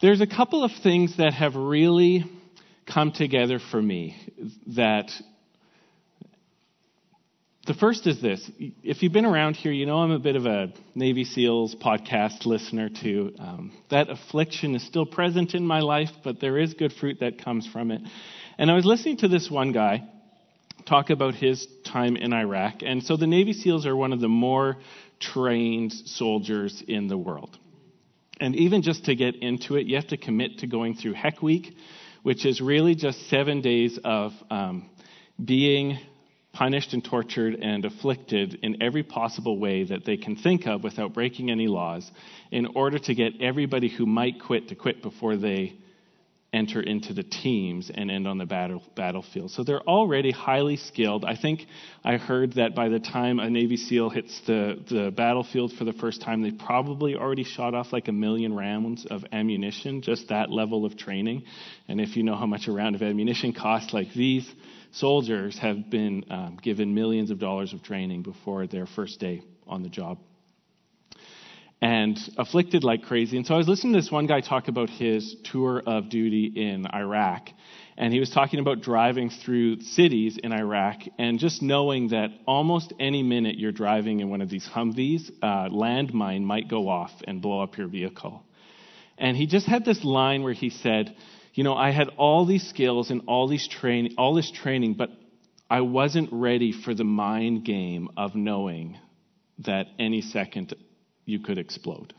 There's a couple of things that have really come together for me that the first is this. If you've been around here, you know I'm a bit of a Navy SEALs podcast listener too. Um, that affliction is still present in my life, but there is good fruit that comes from it. And I was listening to this one guy talk about his time in Iraq. And so the Navy SEALs are one of the more trained soldiers in the world. And even just to get into it, you have to commit to going through Heck Week, which is really just seven days of um, being punished and tortured and afflicted in every possible way that they can think of without breaking any laws in order to get everybody who might quit to quit before they enter into the teams and end on the battle, battlefield. So they're already highly skilled. I think I heard that by the time a Navy SEAL hits the, the battlefield for the first time, they probably already shot off like a million rounds of ammunition, just that level of training. And if you know how much a round of ammunition costs, like these soldiers have been um, given millions of dollars of training before their first day on the job and afflicted like crazy. And so I was listening to this one guy talk about his tour of duty in Iraq. And he was talking about driving through cities in Iraq and just knowing that almost any minute you're driving in one of these Humvees, uh, landmine might go off and blow up your vehicle. And he just had this line where he said, you know, I had all these skills and all these train, all this training, but I wasn't ready for the mind game of knowing that any second you could explode.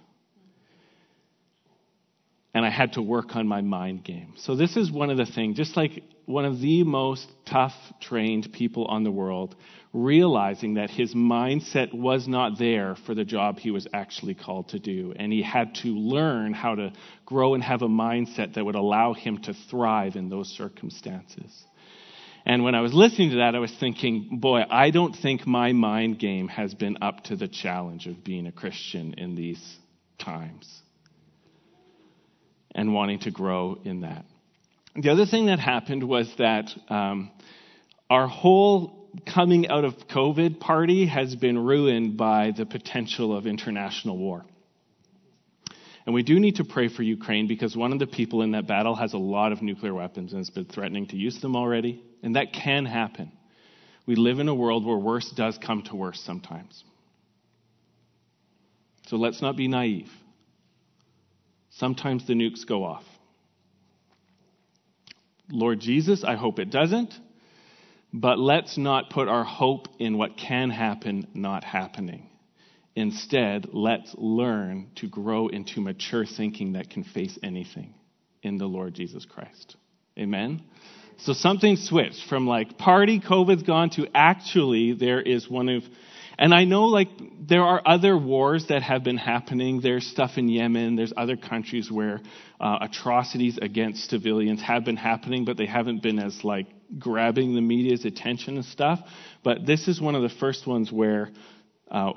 And I had to work on my mind game. So, this is one of the things, just like one of the most tough trained people on the world, realizing that his mindset was not there for the job he was actually called to do. And he had to learn how to grow and have a mindset that would allow him to thrive in those circumstances. And when I was listening to that, I was thinking, boy, I don't think my mind game has been up to the challenge of being a Christian in these times and wanting to grow in that. The other thing that happened was that um, our whole coming out of COVID party has been ruined by the potential of international war. And we do need to pray for Ukraine because one of the people in that battle has a lot of nuclear weapons and has been threatening to use them already. And that can happen. We live in a world where worse does come to worse sometimes. So let's not be naive. Sometimes the nukes go off. Lord Jesus, I hope it doesn't. But let's not put our hope in what can happen not happening. Instead, let's learn to grow into mature thinking that can face anything in the Lord Jesus Christ. Amen? So something switched from like party, COVID's gone to actually there is one of, and I know like there are other wars that have been happening. There's stuff in Yemen. There's other countries where uh, atrocities against civilians have been happening, but they haven't been as like grabbing the media's attention and stuff. But this is one of the first ones where uh,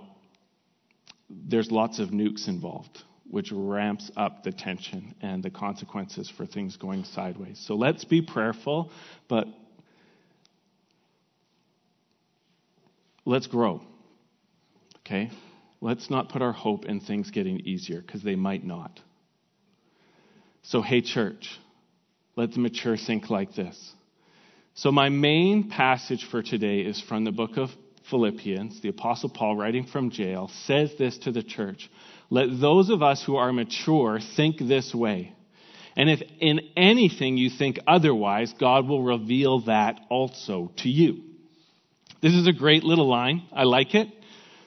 there's lots of nukes involved which ramps up the tension and the consequences for things going sideways. So let's be prayerful, but let's grow. Okay? Let's not put our hope in things getting easier because they might not. So, hey, church, let's mature think like this. So, my main passage for today is from the book of Philippians. The Apostle Paul, writing from jail, says this to the church let those of us who are mature think this way. And if in anything you think otherwise, God will reveal that also to you. This is a great little line. I like it.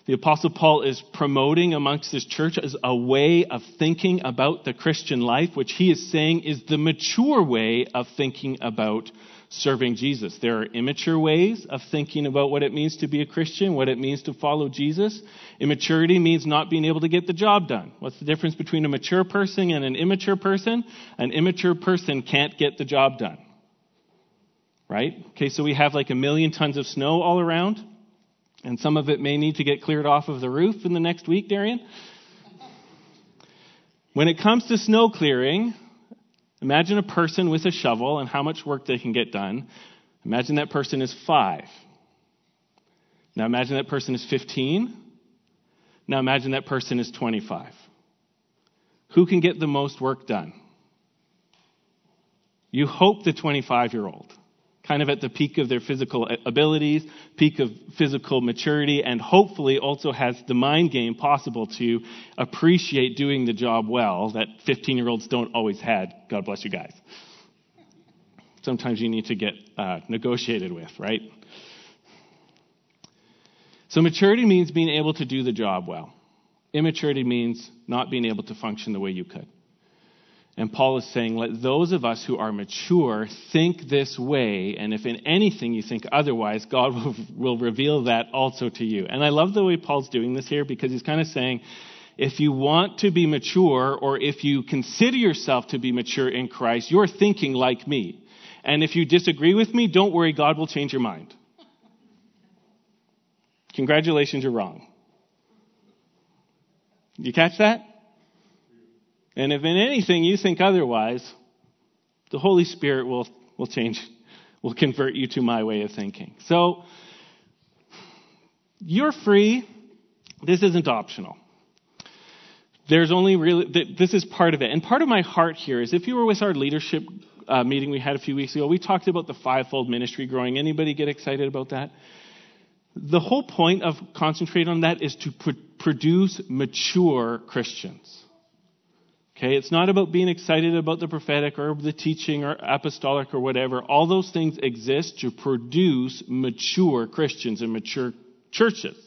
The apostle Paul is promoting amongst his church as a way of thinking about the Christian life, which he is saying is the mature way of thinking about serving Jesus. There are immature ways of thinking about what it means to be a Christian, what it means to follow Jesus. Immaturity means not being able to get the job done. What's the difference between a mature person and an immature person? An immature person can't get the job done. Right? Okay, so we have like a million tons of snow all around, and some of it may need to get cleared off of the roof in the next week, Darian. When it comes to snow clearing, Imagine a person with a shovel and how much work they can get done. Imagine that person is five. Now imagine that person is 15. Now imagine that person is 25. Who can get the most work done? You hope the 25 year old kind of at the peak of their physical abilities, peak of physical maturity, and hopefully also has the mind game possible to appreciate doing the job well that 15 year olds don't always had. God bless you guys. Sometimes you need to get uh, negotiated with, right? So maturity means being able to do the job well. Immaturity means not being able to function the way you could. And Paul is saying, let those of us who are mature think this way, and if in anything you think otherwise, God will, will reveal that also to you. And I love the way Paul's doing this here because he's kind of saying, if you want to be mature, or if you consider yourself to be mature in Christ, you're thinking like me. And if you disagree with me, don't worry, God will change your mind. Congratulations, you're wrong. You catch that? And if in anything you think otherwise, the Holy Spirit will, will change, will convert you to my way of thinking. So, you're free. This isn't optional. There's only really, this is part of it. And part of my heart here is if you were with our leadership uh, meeting we had a few weeks ago, we talked about the fivefold ministry growing. Anybody get excited about that? The whole point of concentrating on that is to pr- produce mature Christians. Okay, it's not about being excited about the prophetic or the teaching or apostolic or whatever. All those things exist to produce mature Christians and mature churches.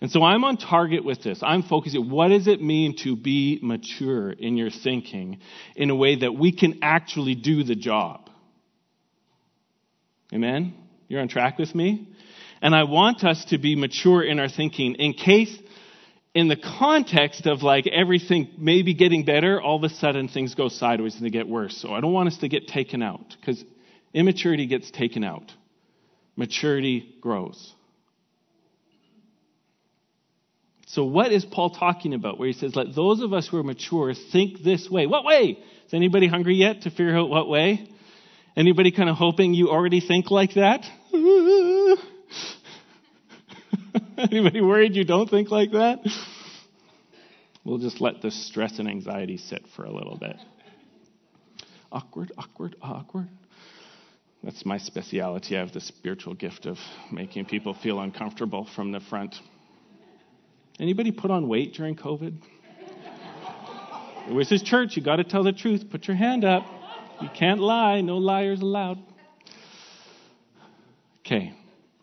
And so I'm on target with this. I'm focusing, what does it mean to be mature in your thinking in a way that we can actually do the job? Amen? You're on track with me? And I want us to be mature in our thinking in case in the context of like everything maybe getting better, all of a sudden things go sideways and they get worse. So I don't want us to get taken out because immaturity gets taken out. Maturity grows. So what is Paul talking about where he says, let those of us who are mature think this way? What way? Is anybody hungry yet to figure out what way? Anybody kind of hoping you already think like that? Anybody worried you don't think like that? We'll just let the stress and anxiety sit for a little bit. Awkward, awkward, awkward. That's my speciality. I have the spiritual gift of making people feel uncomfortable from the front. Anybody put on weight during COVID? This is church. You got to tell the truth. Put your hand up. You can't lie. No liars allowed. Okay.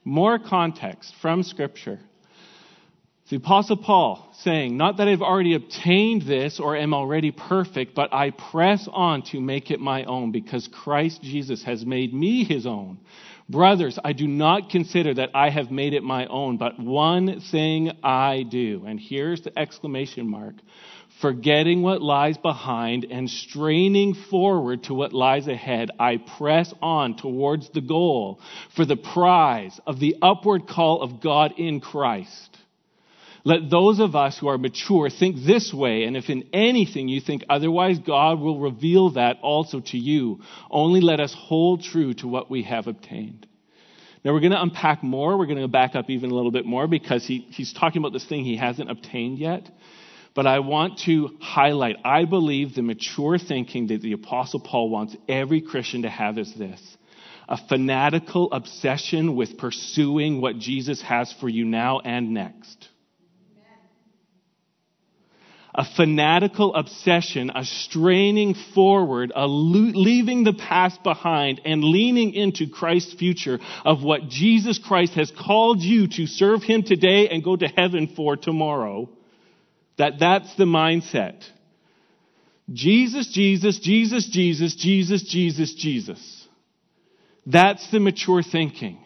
More context from Scripture. The Apostle Paul saying, Not that I've already obtained this or am already perfect, but I press on to make it my own because Christ Jesus has made me his own. Brothers, I do not consider that I have made it my own, but one thing I do. And here's the exclamation mark forgetting what lies behind and straining forward to what lies ahead, I press on towards the goal for the prize of the upward call of God in Christ. Let those of us who are mature think this way, and if in anything you think otherwise, God will reveal that also to you. Only let us hold true to what we have obtained. Now we're going to unpack more. We're going to back up even a little bit more because he, he's talking about this thing he hasn't obtained yet. But I want to highlight, I believe the mature thinking that the Apostle Paul wants every Christian to have is this a fanatical obsession with pursuing what Jesus has for you now and next. A fanatical obsession, a straining forward, a leaving the past behind and leaning into Christ's future of what Jesus Christ has called you to serve Him today and go to heaven for tomorrow that that's the mindset. Jesus, Jesus, Jesus, Jesus, Jesus, Jesus, Jesus. That's the mature thinking.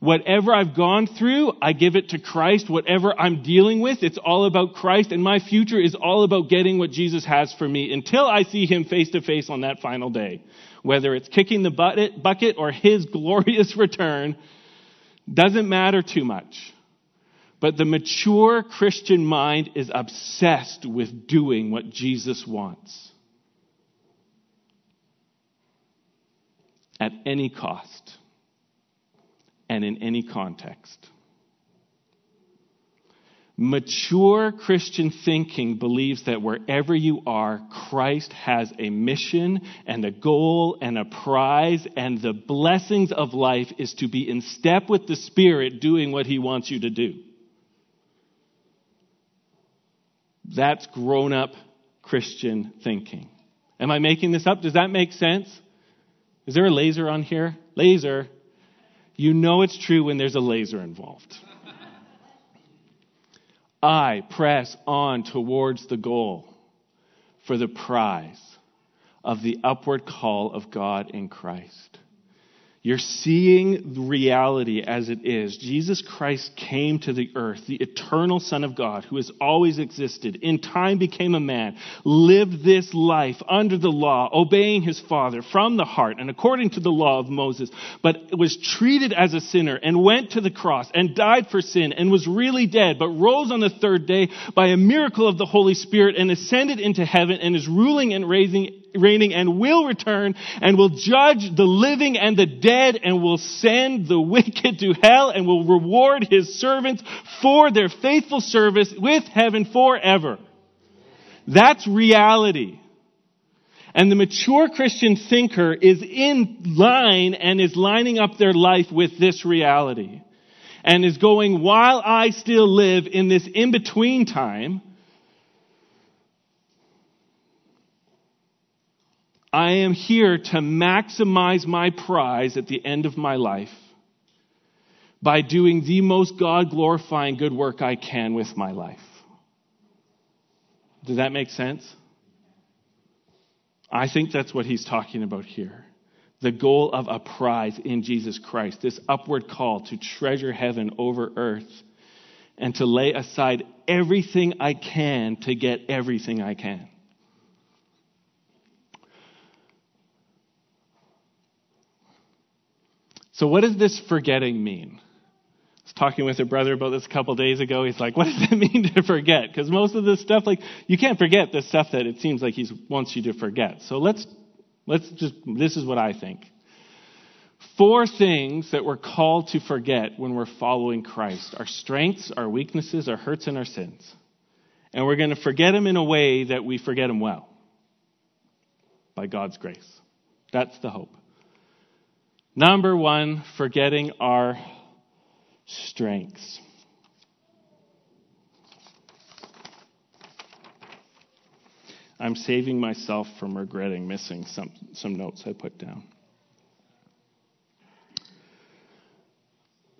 Whatever I've gone through, I give it to Christ. Whatever I'm dealing with, it's all about Christ. And my future is all about getting what Jesus has for me until I see him face to face on that final day. Whether it's kicking the bucket or his glorious return, doesn't matter too much. But the mature Christian mind is obsessed with doing what Jesus wants at any cost and in any context. Mature Christian thinking believes that wherever you are, Christ has a mission and a goal and a prize, and the blessings of life is to be in step with the Spirit doing what He wants you to do. That's grown up Christian thinking. Am I making this up? Does that make sense? Is there a laser on here? Laser. You know it's true when there's a laser involved. I press on towards the goal for the prize of the upward call of God in Christ. You're seeing reality as it is. Jesus Christ came to the earth, the eternal Son of God, who has always existed, in time became a man, lived this life under the law, obeying his Father from the heart and according to the law of Moses, but was treated as a sinner and went to the cross and died for sin and was really dead, but rose on the third day by a miracle of the Holy Spirit and ascended into heaven and is ruling and raising reigning and will return and will judge the living and the dead and will send the wicked to hell and will reward his servants for their faithful service with heaven forever. That's reality. And the mature Christian thinker is in line and is lining up their life with this reality. And is going, while I still live in this in-between time, I am here to maximize my prize at the end of my life by doing the most God glorifying good work I can with my life. Does that make sense? I think that's what he's talking about here. The goal of a prize in Jesus Christ, this upward call to treasure heaven over earth and to lay aside everything I can to get everything I can. So, what does this forgetting mean? I was talking with a brother about this a couple days ago. He's like, What does it mean to forget? Because most of this stuff, like, you can't forget the stuff that it seems like he wants you to forget. So, let's, let's just, this is what I think. Four things that we're called to forget when we're following Christ our strengths, our weaknesses, our hurts, and our sins. And we're going to forget them in a way that we forget them well by God's grace. That's the hope. Number one, forgetting our strengths. I'm saving myself from regretting missing some, some notes I put down.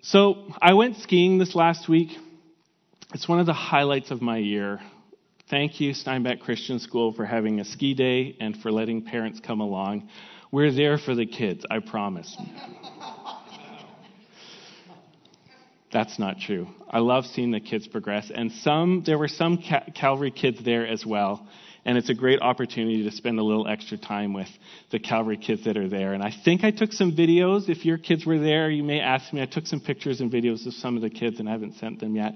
So, I went skiing this last week. It's one of the highlights of my year. Thank you, Steinbach Christian School, for having a ski day and for letting parents come along. We're there for the kids, I promise. That's not true. I love seeing the kids progress, and some there were some Calvary kids there as well, and it's a great opportunity to spend a little extra time with the Calvary kids that are there. And I think I took some videos. If your kids were there, you may ask me. I took some pictures and videos of some of the kids, and I haven't sent them yet.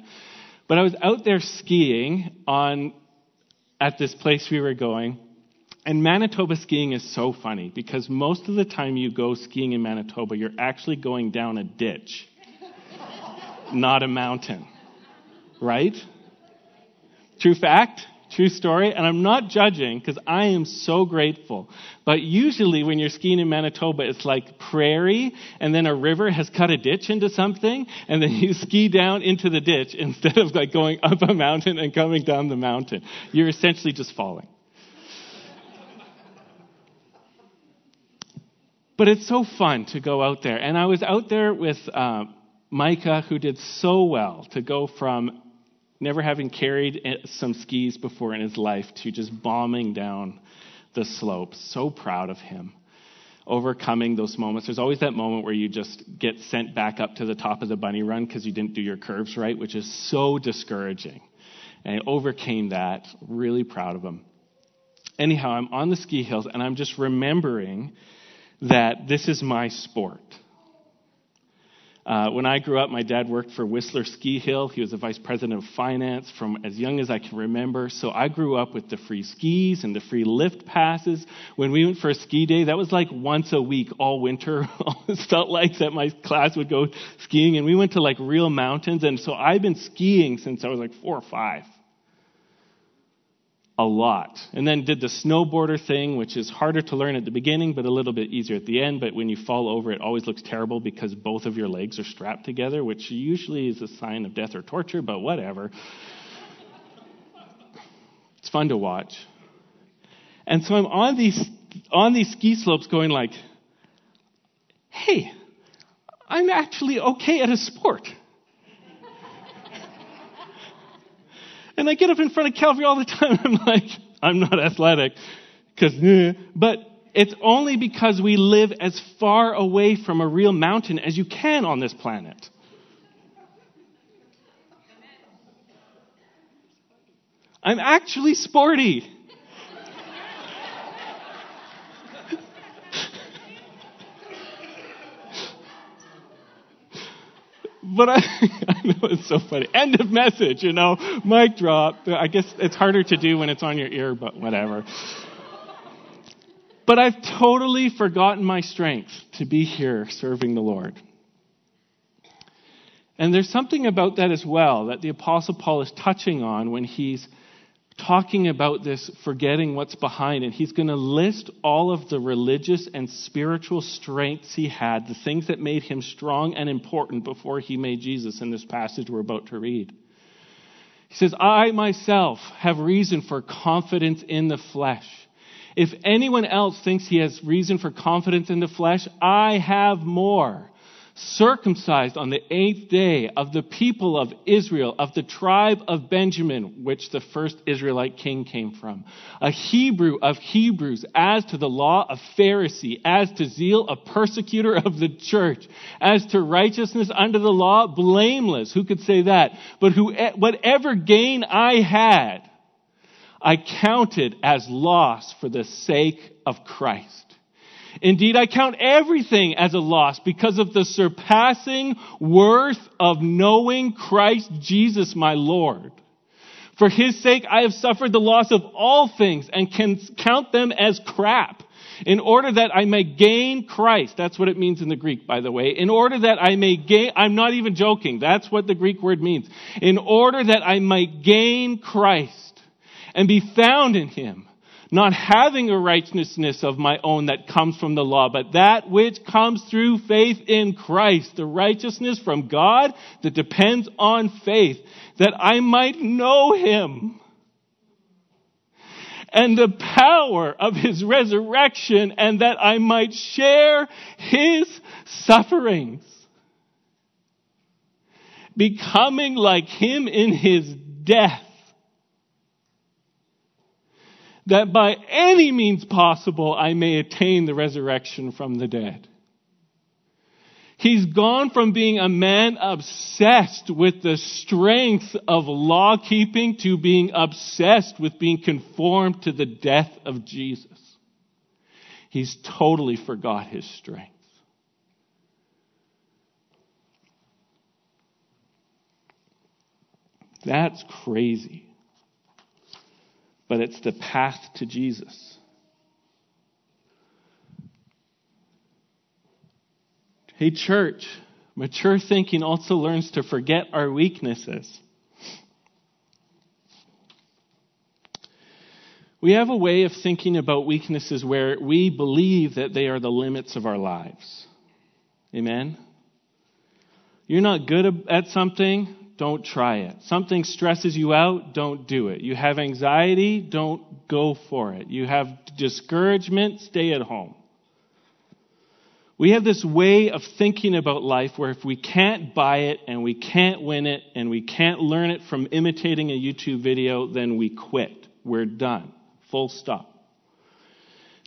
But I was out there skiing on at this place we were going, and Manitoba skiing is so funny because most of the time you go skiing in Manitoba, you're actually going down a ditch, not a mountain. Right? True fact, true story. And I'm not judging because I am so grateful. But usually when you're skiing in Manitoba, it's like prairie and then a river has cut a ditch into something and then you ski down into the ditch instead of like going up a mountain and coming down the mountain. You're essentially just falling. But it's so fun to go out there. And I was out there with uh, Micah, who did so well to go from never having carried some skis before in his life to just bombing down the slope. So proud of him. Overcoming those moments. There's always that moment where you just get sent back up to the top of the bunny run because you didn't do your curves right, which is so discouraging. And he overcame that. Really proud of him. Anyhow, I'm on the ski hills and I'm just remembering that this is my sport. Uh, when I grew up, my dad worked for Whistler Ski Hill. He was a vice president of finance from as young as I can remember. So I grew up with the free skis and the free lift passes. When we went for a ski day, that was like once a week all winter. it felt like that my class would go skiing, and we went to like real mountains. And so I've been skiing since I was like four or five a lot. And then did the snowboarder thing, which is harder to learn at the beginning, but a little bit easier at the end. But when you fall over, it always looks terrible because both of your legs are strapped together, which usually is a sign of death or torture, but whatever. it's fun to watch. And so I'm on these, on these ski slopes going like, hey, I'm actually okay at a sport. And I get up in front of Calvary all the time. I'm like, I'm not athletic. Cause, eh. but it's only because we live as far away from a real mountain as you can on this planet. I'm actually sporty. But I, I know it's so funny. End of message, you know, mic drop. I guess it's harder to do when it's on your ear, but whatever. But I've totally forgotten my strength to be here serving the Lord. And there's something about that as well that the Apostle Paul is touching on when he's talking about this forgetting what's behind, and he's going to list all of the religious and spiritual strengths he had, the things that made him strong and important before he made Jesus in this passage we're about to read. He says, I myself have reason for confidence in the flesh. If anyone else thinks he has reason for confidence in the flesh, I have more circumcised on the eighth day of the people of Israel, of the tribe of Benjamin, which the first Israelite king came from, a Hebrew of Hebrews, as to the law of Pharisee, as to zeal a persecutor of the church, as to righteousness under the law, blameless. Who could say that? But who, whatever gain I had, I counted as loss for the sake of Christ. Indeed, I count everything as a loss because of the surpassing worth of knowing Christ Jesus my Lord. For his sake, I have suffered the loss of all things and can count them as crap in order that I may gain Christ. That's what it means in the Greek, by the way. In order that I may gain, I'm not even joking. That's what the Greek word means. In order that I might gain Christ and be found in him not having a righteousness of my own that comes from the law, but that which comes through faith in Christ, the righteousness from God that depends on faith, that I might know him. And the power of his resurrection and that I might share his sufferings, becoming like him in his death that by any means possible I may attain the resurrection from the dead. He's gone from being a man obsessed with the strength of law keeping to being obsessed with being conformed to the death of Jesus. He's totally forgot his strength. That's crazy but it's the path to Jesus. Hey, church, mature thinking also learns to forget our weaknesses. We have a way of thinking about weaknesses where we believe that they are the limits of our lives. Amen? You're not good at something, don't try it. Something stresses you out, don't do it. You have anxiety, don't go for it. You have discouragement, stay at home. We have this way of thinking about life where if we can't buy it and we can't win it and we can't learn it from imitating a YouTube video, then we quit. We're done. Full stop.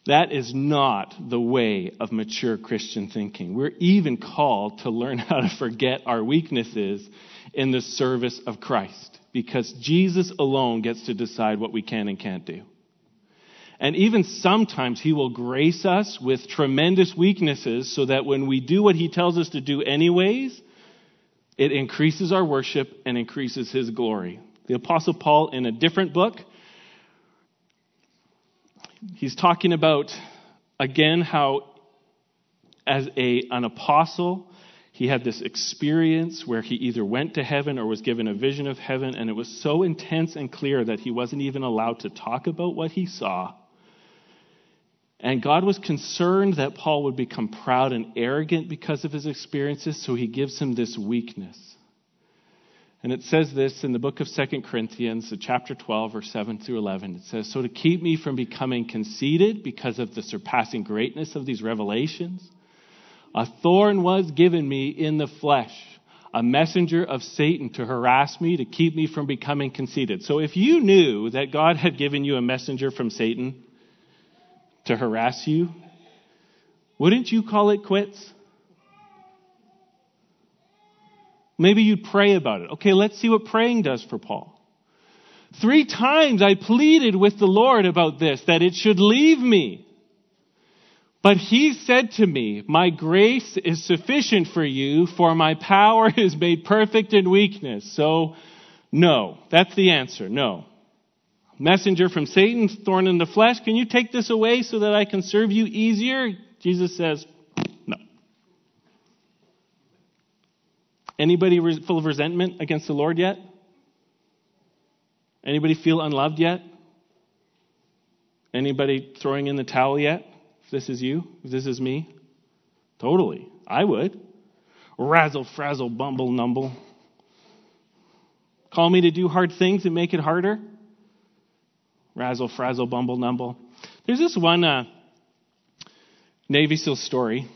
That is not the way of mature Christian thinking. We're even called to learn how to forget our weaknesses in the service of Christ because Jesus alone gets to decide what we can and can't do. And even sometimes he will grace us with tremendous weaknesses so that when we do what he tells us to do anyways, it increases our worship and increases his glory. The Apostle Paul, in a different book, he's talking about, again, how as a, an apostle, he had this experience where he either went to heaven or was given a vision of heaven, and it was so intense and clear that he wasn't even allowed to talk about what he saw. And God was concerned that Paul would become proud and arrogant because of his experiences, so he gives him this weakness. And it says this in the book of 2 Corinthians, chapter 12, verse 7 through 11. It says, So to keep me from becoming conceited because of the surpassing greatness of these revelations, a thorn was given me in the flesh, a messenger of Satan to harass me, to keep me from becoming conceited. So if you knew that God had given you a messenger from Satan, to harass you, wouldn't you call it quits? Maybe you'd pray about it. Okay, let's see what praying does for Paul. Three times I pleaded with the Lord about this, that it should leave me. But he said to me, My grace is sufficient for you, for my power is made perfect in weakness. So, no. That's the answer. No messenger from Satan, thorn in the flesh, can you take this away so that I can serve you easier? Jesus says, no. Anybody full of resentment against the Lord yet? Anybody feel unloved yet? Anybody throwing in the towel yet? This is you, if this is me? Totally. I would. Razzle, frazzle, bumble, numble. Call me to do hard things and make it harder? razzle, frazzle, bumble, numble. There's this one uh, Navy SEAL story.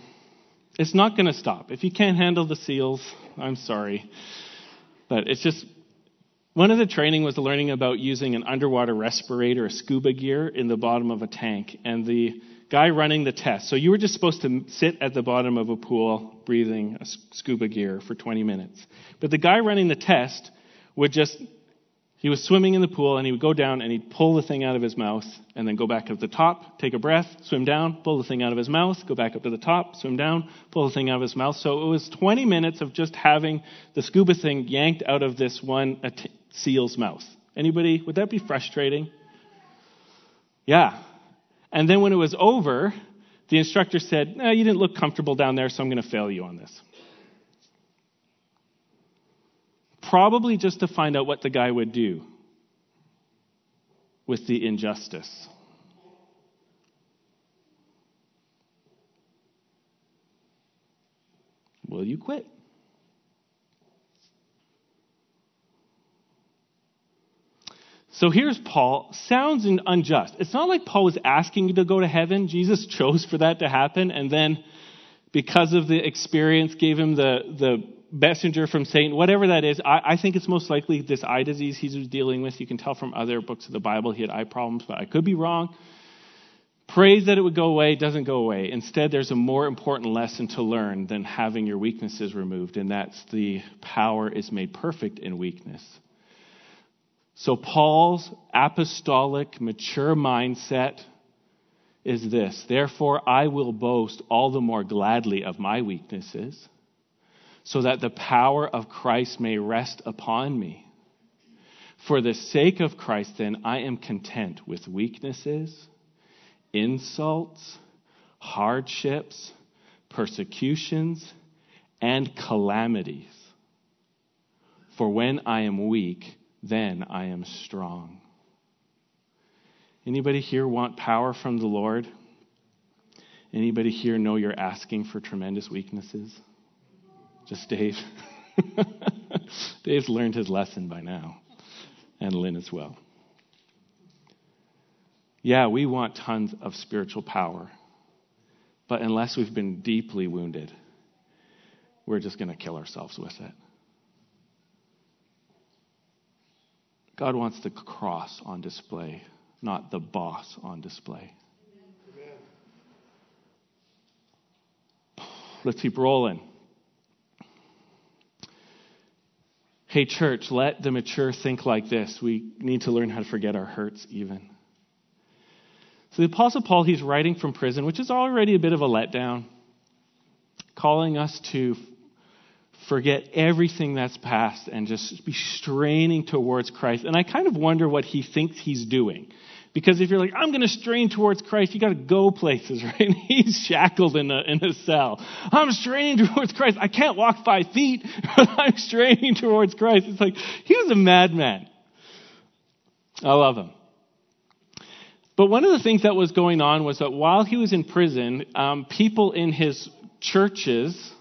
It's not going to stop. If you can't handle the SEALs, I'm sorry. But it's just one of the training was learning about using an underwater respirator, a scuba gear, in the bottom of a tank. And the guy running the test, so you were just supposed to sit at the bottom of a pool breathing a scuba gear for 20 minutes. But the guy running the test would just he was swimming in the pool and he would go down and he'd pull the thing out of his mouth and then go back up to the top, take a breath, swim down, pull the thing out of his mouth, go back up to the top, swim down, pull the thing out of his mouth. So it was 20 minutes of just having the scuba thing yanked out of this one seal's mouth. Anybody, would that be frustrating? Yeah. And then when it was over, the instructor said, no, you didn't look comfortable down there, so I'm going to fail you on this. probably just to find out what the guy would do with the injustice. Will you quit? So here's Paul. Sounds unjust. It's not like Paul was asking to go to heaven. Jesus chose for that to happen, and then because of the experience, gave him the, the messenger from Satan, whatever that is, I, I, think it's most likely this eye disease he was dealing with. You can tell from other books of the Bible he had eye problems, but I could be wrong. Prays that it would go away, doesn't go away. Instead, there's a more important lesson to learn than having your weaknesses removed, and that's the power is made perfect in weakness. So, Paul's apostolic, mature mindset is this Therefore, I will boast all the more gladly of my weaknesses so that the power of Christ may rest upon me. For the sake of Christ, then, I am content with weaknesses, insults, hardships, persecutions, and calamities. For when I am weak, then I am strong. Anybody here want power from the Lord? Anybody here know you're asking for tremendous weaknesses? Just Dave. Dave's learned his lesson by now, and Lynn as well. Yeah, we want tons of spiritual power, but unless we've been deeply wounded, we're just going to kill ourselves with it. God wants the cross on display, not the boss on display. Let's keep rolling. Hey, church, let the mature think like this. We need to learn how to forget our hurts, even. So, the Apostle Paul, he's writing from prison, which is already a bit of a letdown, calling us to forget everything that's past and just be straining towards Christ. And I kind of wonder what he thinks he's doing. Because if you're like, I'm going to strain towards Christ, you got to go places, right? He's shackled in a, in a cell. I'm straining towards Christ. I can't walk five feet, but I'm straining towards Christ. It's like, he was a madman. I love him. But one of the things that was going on was that while he was in prison, um, people in his churches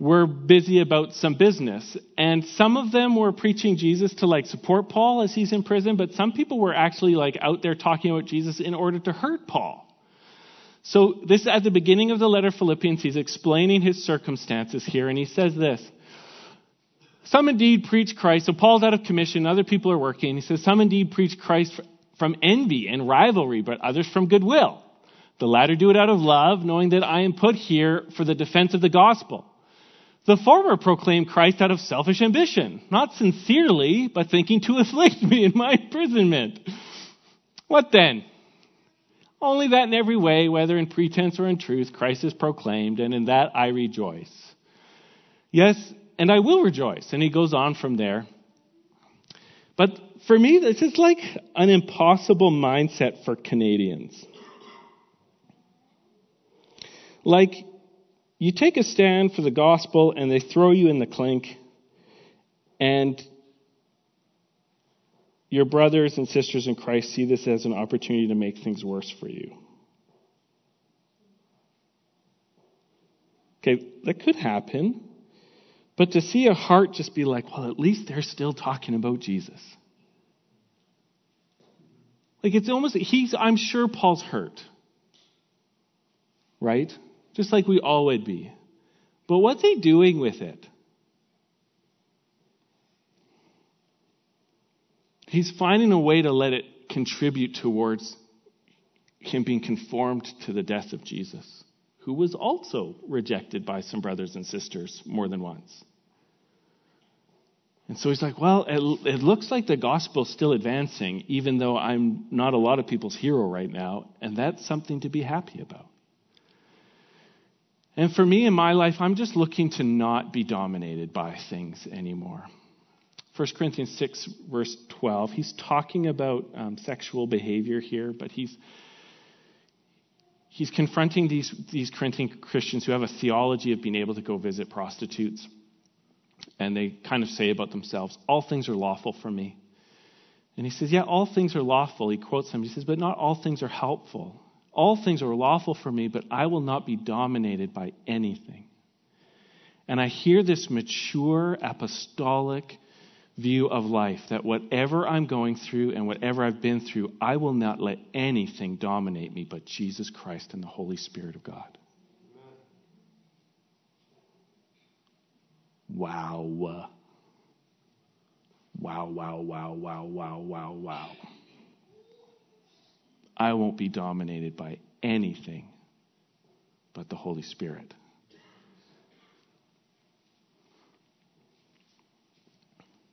were busy about some business. And some of them were preaching Jesus to like support Paul as he's in prison, but some people were actually like out there talking about Jesus in order to hurt Paul. So this at the beginning of the letter Philippians, he's explaining his circumstances here, and he says this. Some indeed preach Christ. So Paul's out of commission, other people are working. He says, Some indeed preach Christ from envy and rivalry, but others from goodwill. The latter do it out of love, knowing that I am put here for the defense of the gospel. The former proclaim Christ out of selfish ambition, not sincerely, but thinking to afflict me in my imprisonment. What then? Only that in every way, whether in pretense or in truth, Christ is proclaimed, and in that I rejoice. Yes, and I will rejoice. And he goes on from there. But for me, this is like an impossible mindset for Canadians. Like, you take a stand for the gospel and they throw you in the clink, and your brothers and sisters in Christ see this as an opportunity to make things worse for you. Okay, that could happen. But to see a heart just be like, well, at least they're still talking about Jesus. Like it's almost, he's, I'm sure Paul's hurt. Right? Just like we all would be. But what's he doing with it? He's finding a way to let it contribute towards him being conformed to the death of Jesus, who was also rejected by some brothers and sisters more than once. And so he's like, well, it, it, looks like the gospel's still advancing, even though I'm not a lot of people's hero right now, and that's something to be happy about. And for me in my life, I'm just looking to not be dominated by things anymore. 1 Corinthians 6, verse 12, he's talking about um, sexual behavior here, but he's, he's confronting these, these Corinthian Christians who have a theology of being able to go visit prostitutes. And they kind of say about themselves, All things are lawful for me. And he says, Yeah, all things are lawful. He quotes them. He says, But not all things are helpful. All things are lawful for me, but I will not be dominated by anything. And I hear this mature apostolic view of life that whatever I'm going through and whatever I've been through, I will not let anything dominate me but Jesus Christ and the Holy Spirit of God. Wow. Wow, wow, wow, wow, wow, wow, wow. I won't be dominated by anything but the Holy Spirit.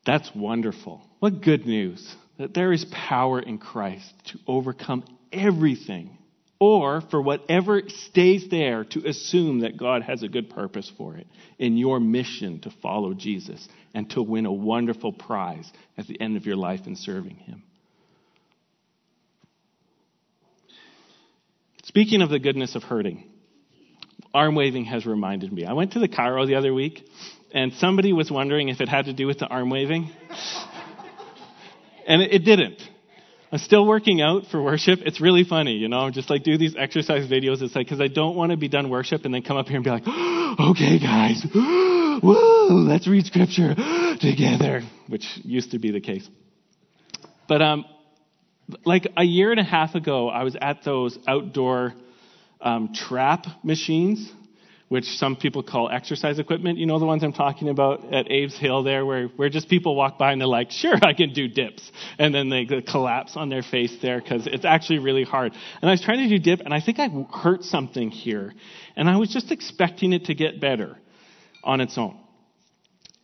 That's wonderful. What good news that there is power in Christ to overcome everything, or for whatever stays there, to assume that God has a good purpose for it in your mission to follow Jesus and to win a wonderful prize at the end of your life in serving Him. Speaking of the goodness of hurting, arm waving has reminded me. I went to the chiro the other week, and somebody was wondering if it had to do with the arm waving. and it, it didn't. I'm still working out for worship. It's really funny, you know, I just like do these exercise videos. It's like, because I don't want to be done worship and then come up here and be like, okay, guys, let's read scripture together, which used to be the case. But um, like a year and a half ago, I was at those outdoor um, trap machines, which some people call exercise equipment. You know the ones I'm talking about at Abe's Hill there, where, where just people walk by and they're like, sure, I can do dips. And then they collapse on their face there because it's actually really hard. And I was trying to do dip, and I think I hurt something here. And I was just expecting it to get better on its own.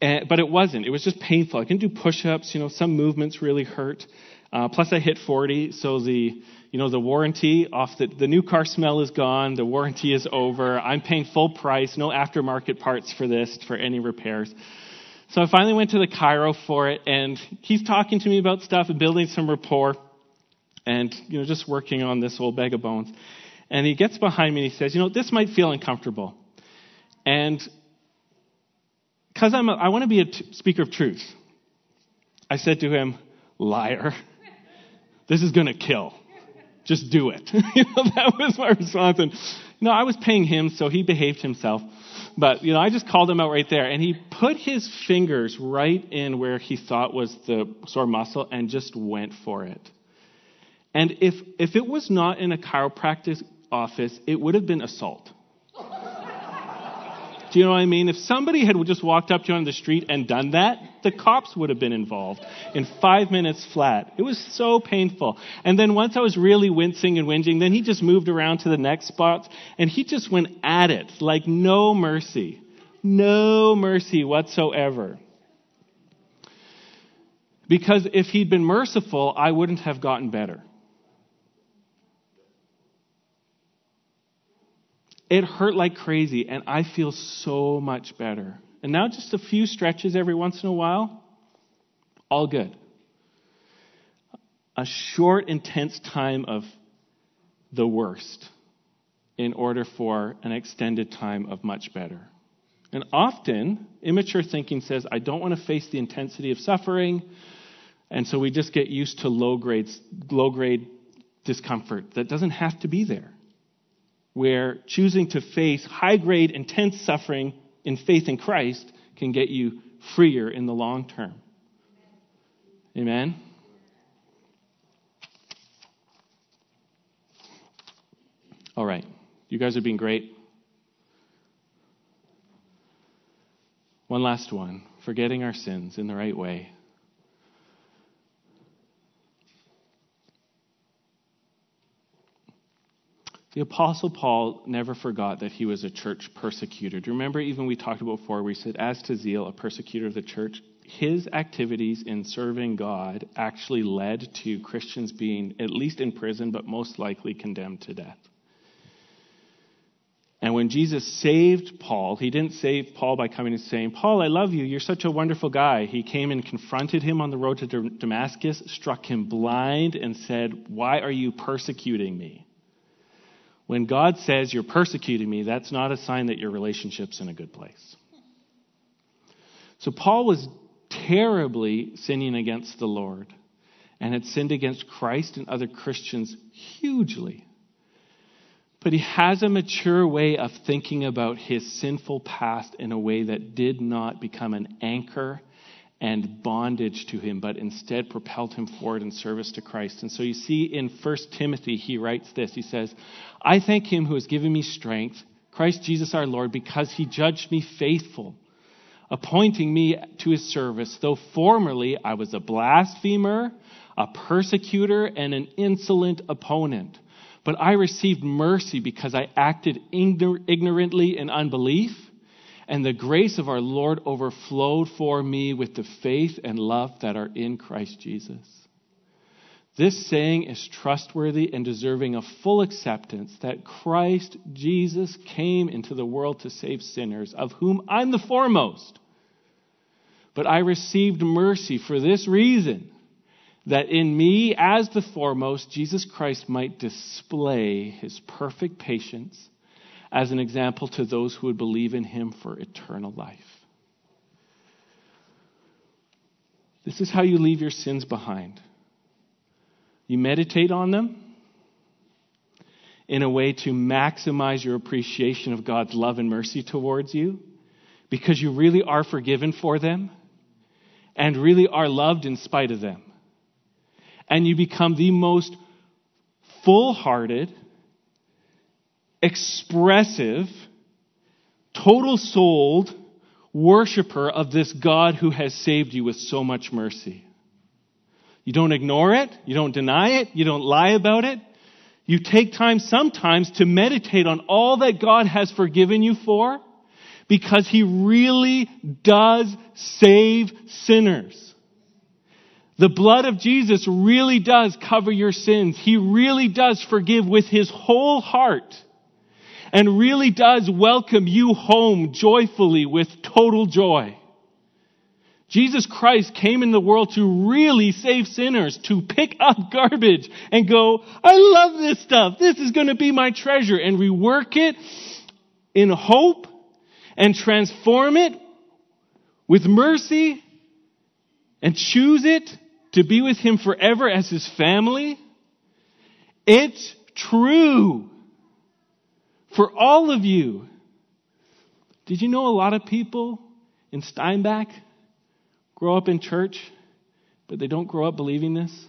And, but it wasn't. It was just painful. I couldn't do push ups. You know, some movements really hurt. Uh, plus, I hit 40, so the you know, the warranty off the, the new car smell is gone, the warranty is over, I'm paying full price, no aftermarket parts for this, for any repairs. So I finally went to the chiro for it, and he's talking to me about stuff and building some rapport, and, you know, just working on this old bag of bones. And he gets behind me and he says, you know, this might feel uncomfortable. And because I'm a, I want to be a t- speaker of truth, I said to him, liar, this is going to kill. Just do it. you know, that was my response. And, know, I was paying him, so he behaved himself. But, you know, I just called him out right there. And he put his fingers right in where he thought was the sore muscle and just went for it. And if, if it was not in a chiropractic office, it would have been assault. Do you know what I mean? If somebody had just walked up to you on the street and done that, the cops would have been involved in five minutes flat. It was so painful. And then once I was really wincing and whinging, then he just moved around to the next spot and he just went at it like no mercy. No mercy whatsoever. Because if he'd been merciful, I wouldn't have gotten better. It hurt like crazy, and I feel so much better. And now just a few stretches every once in a while, all good. A short, intense time of the worst in order for an extended time of much better. And often, immature thinking says, I don't want to face the intensity of suffering, and so we just get used to low grades, low grade discomfort that doesn't have to be there where choosing to face high grade, intense suffering in faith in Christ can get you freer in the long term. Amen? All right. You guys are being great. One last one forgetting our sins in the right way. The Apostle Paul never forgot that he was a church persecutor. Do you remember, even we talked about before, we said, as to zeal, a persecutor of the church? His activities in serving God actually led to Christians being at least in prison, but most likely condemned to death. And when Jesus saved Paul, he didn't save Paul by coming and saying, Paul, I love you. You're such a wonderful guy. He came and confronted him on the road to Damascus, struck him blind, and said, Why are you persecuting me? When God says you're persecuting me, that's not a sign that your relationship's in a good place. So Paul was terribly sinning against the Lord and had sinned against Christ and other Christians hugely. But he has a mature way of thinking about his sinful past in a way that did not become an anchor and bondage to him, but instead propelled him forward in service to Christ. And so you see in 1 Timothy, he writes this. He says, I thank him who has given me strength, Christ Jesus our Lord, because he judged me faithful, appointing me to his service, though formerly I was a blasphemer, a persecutor, and an insolent opponent. But I received mercy because I acted ignorantly in unbelief and the grace of our Lord overflowed for me with the faith and love that are in Christ Jesus. This saying is trustworthy and deserving of full acceptance that Christ Jesus came into the world to save sinners, of whom I'm the foremost. But I received mercy for this reason that in me, as the foremost, Jesus Christ might display his perfect patience as an example to those who would believe in him for eternal life. This is how you leave your sins behind. You meditate on them in a way to maximize your appreciation of God's love and mercy towards you because you really are forgiven for them and really are loved in spite of them. And you become the most full hearted, expressive, total souled worshiper of this God who has saved you with so much mercy. You don't ignore it, you don't deny it, you don't lie about it. You take time sometimes to meditate on all that God has forgiven you for because He really does save sinners. The blood of Jesus really does cover your sins. He really does forgive with his whole heart and really does welcome you home joyfully with total joy. Jesus Christ came in the world to really save sinners, to pick up garbage and go, I love this stuff. This is going to be my treasure and rework it in hope and transform it with mercy and choose it to be with Him forever as His family. It's true for all of you. Did you know a lot of people in Steinbach grow up in church, but they don't grow up believing this?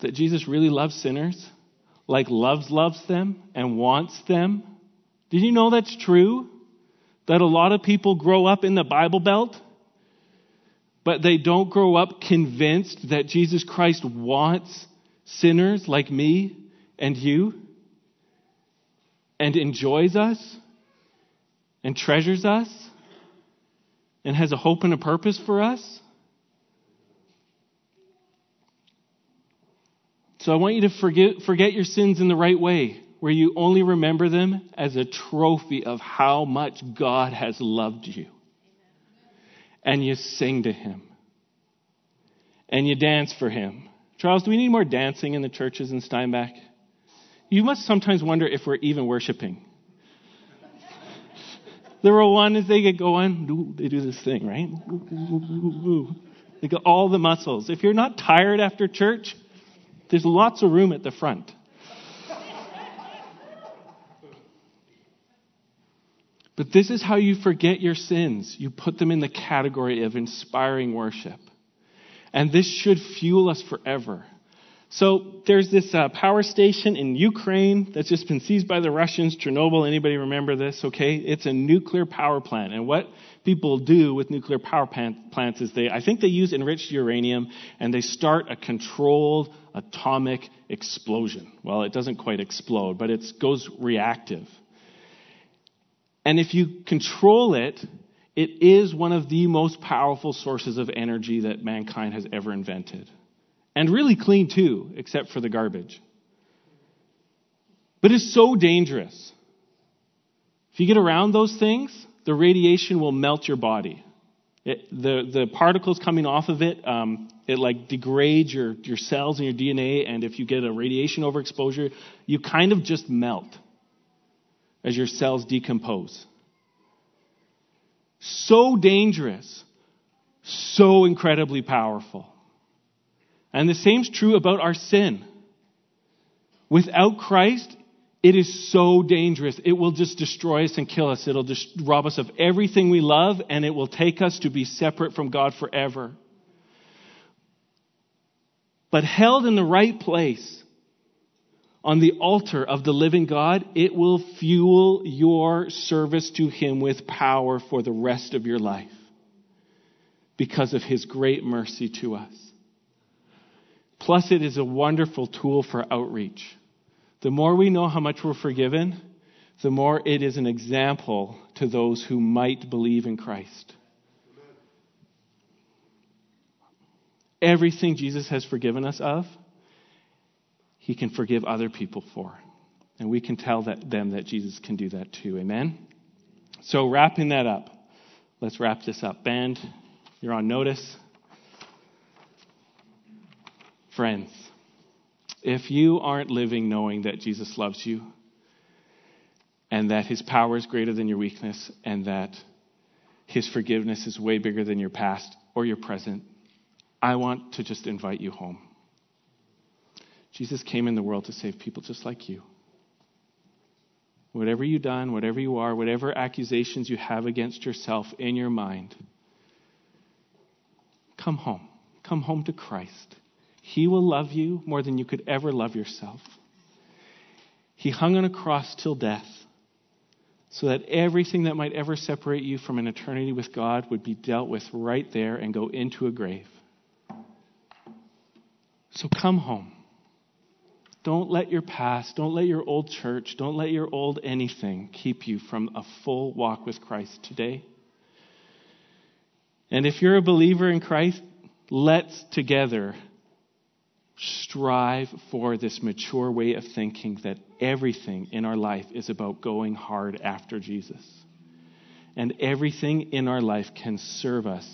That Jesus really loves sinners, like loves loves them and wants them. Did you know that's true? That a lot of people grow up in the Bible Belt, but they don't grow up convinced that Jesus Christ wants sinners like me and you and enjoys us and treasures us and has a hope and a purpose for us. So I want you to forget, forget your sins in the right way, where you only remember them as a trophy of how much God has loved you. And you sing to Him. And you dance for Him. Charles, do we need more dancing in the churches in Steinbach? You must sometimes wonder if we're even worshiping. The Rwandans, they get going, they do this thing, right? They got all the muscles. If you're not tired after church, there's lots of room at the front. But this is how you forget your sins. You put them in the category of inspiring worship. And this should fuel us forever. So there's this uh, power station in Ukraine that's just been seized by the Russians. Chernobyl, anybody remember this? Okay, it's a nuclear power plant, and what people do with nuclear power plants is they, I think they use enriched uranium, and they start a controlled atomic explosion. Well, it doesn't quite explode, but it goes reactive. And if you control it, it is one of the most powerful sources of energy that mankind has ever invented. And really clean too, except for the garbage. But it's so dangerous. If you get around those things, the radiation will melt your body. It, the, the particles coming off of it, um, it like degrades your, your cells and your DNA, and if you get a radiation overexposure, you kind of just melt as your cells decompose. So dangerous, so incredibly powerful. And the same's true about our sin. Without Christ, it is so dangerous. It will just destroy us and kill us. It'll just rob us of everything we love, and it will take us to be separate from God forever. But held in the right place, on the altar of the living God, it will fuel your service to Him with power for the rest of your life because of His great mercy to us. Plus, it is a wonderful tool for outreach. The more we know how much we're forgiven, the more it is an example to those who might believe in Christ. Everything Jesus has forgiven us of, he can forgive other people for. And we can tell that, them that Jesus can do that too. Amen? So, wrapping that up, let's wrap this up. Band, you're on notice. Friends, if you aren't living knowing that Jesus loves you and that his power is greater than your weakness and that his forgiveness is way bigger than your past or your present, I want to just invite you home. Jesus came in the world to save people just like you. Whatever you've done, whatever you are, whatever accusations you have against yourself in your mind, come home. Come home to Christ. He will love you more than you could ever love yourself. He hung on a cross till death so that everything that might ever separate you from an eternity with God would be dealt with right there and go into a grave. So come home. Don't let your past, don't let your old church, don't let your old anything keep you from a full walk with Christ today. And if you're a believer in Christ, let's together strive for this mature way of thinking that everything in our life is about going hard after Jesus. And everything in our life can serve us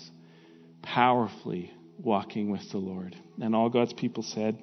powerfully walking with the Lord. And all God's people said,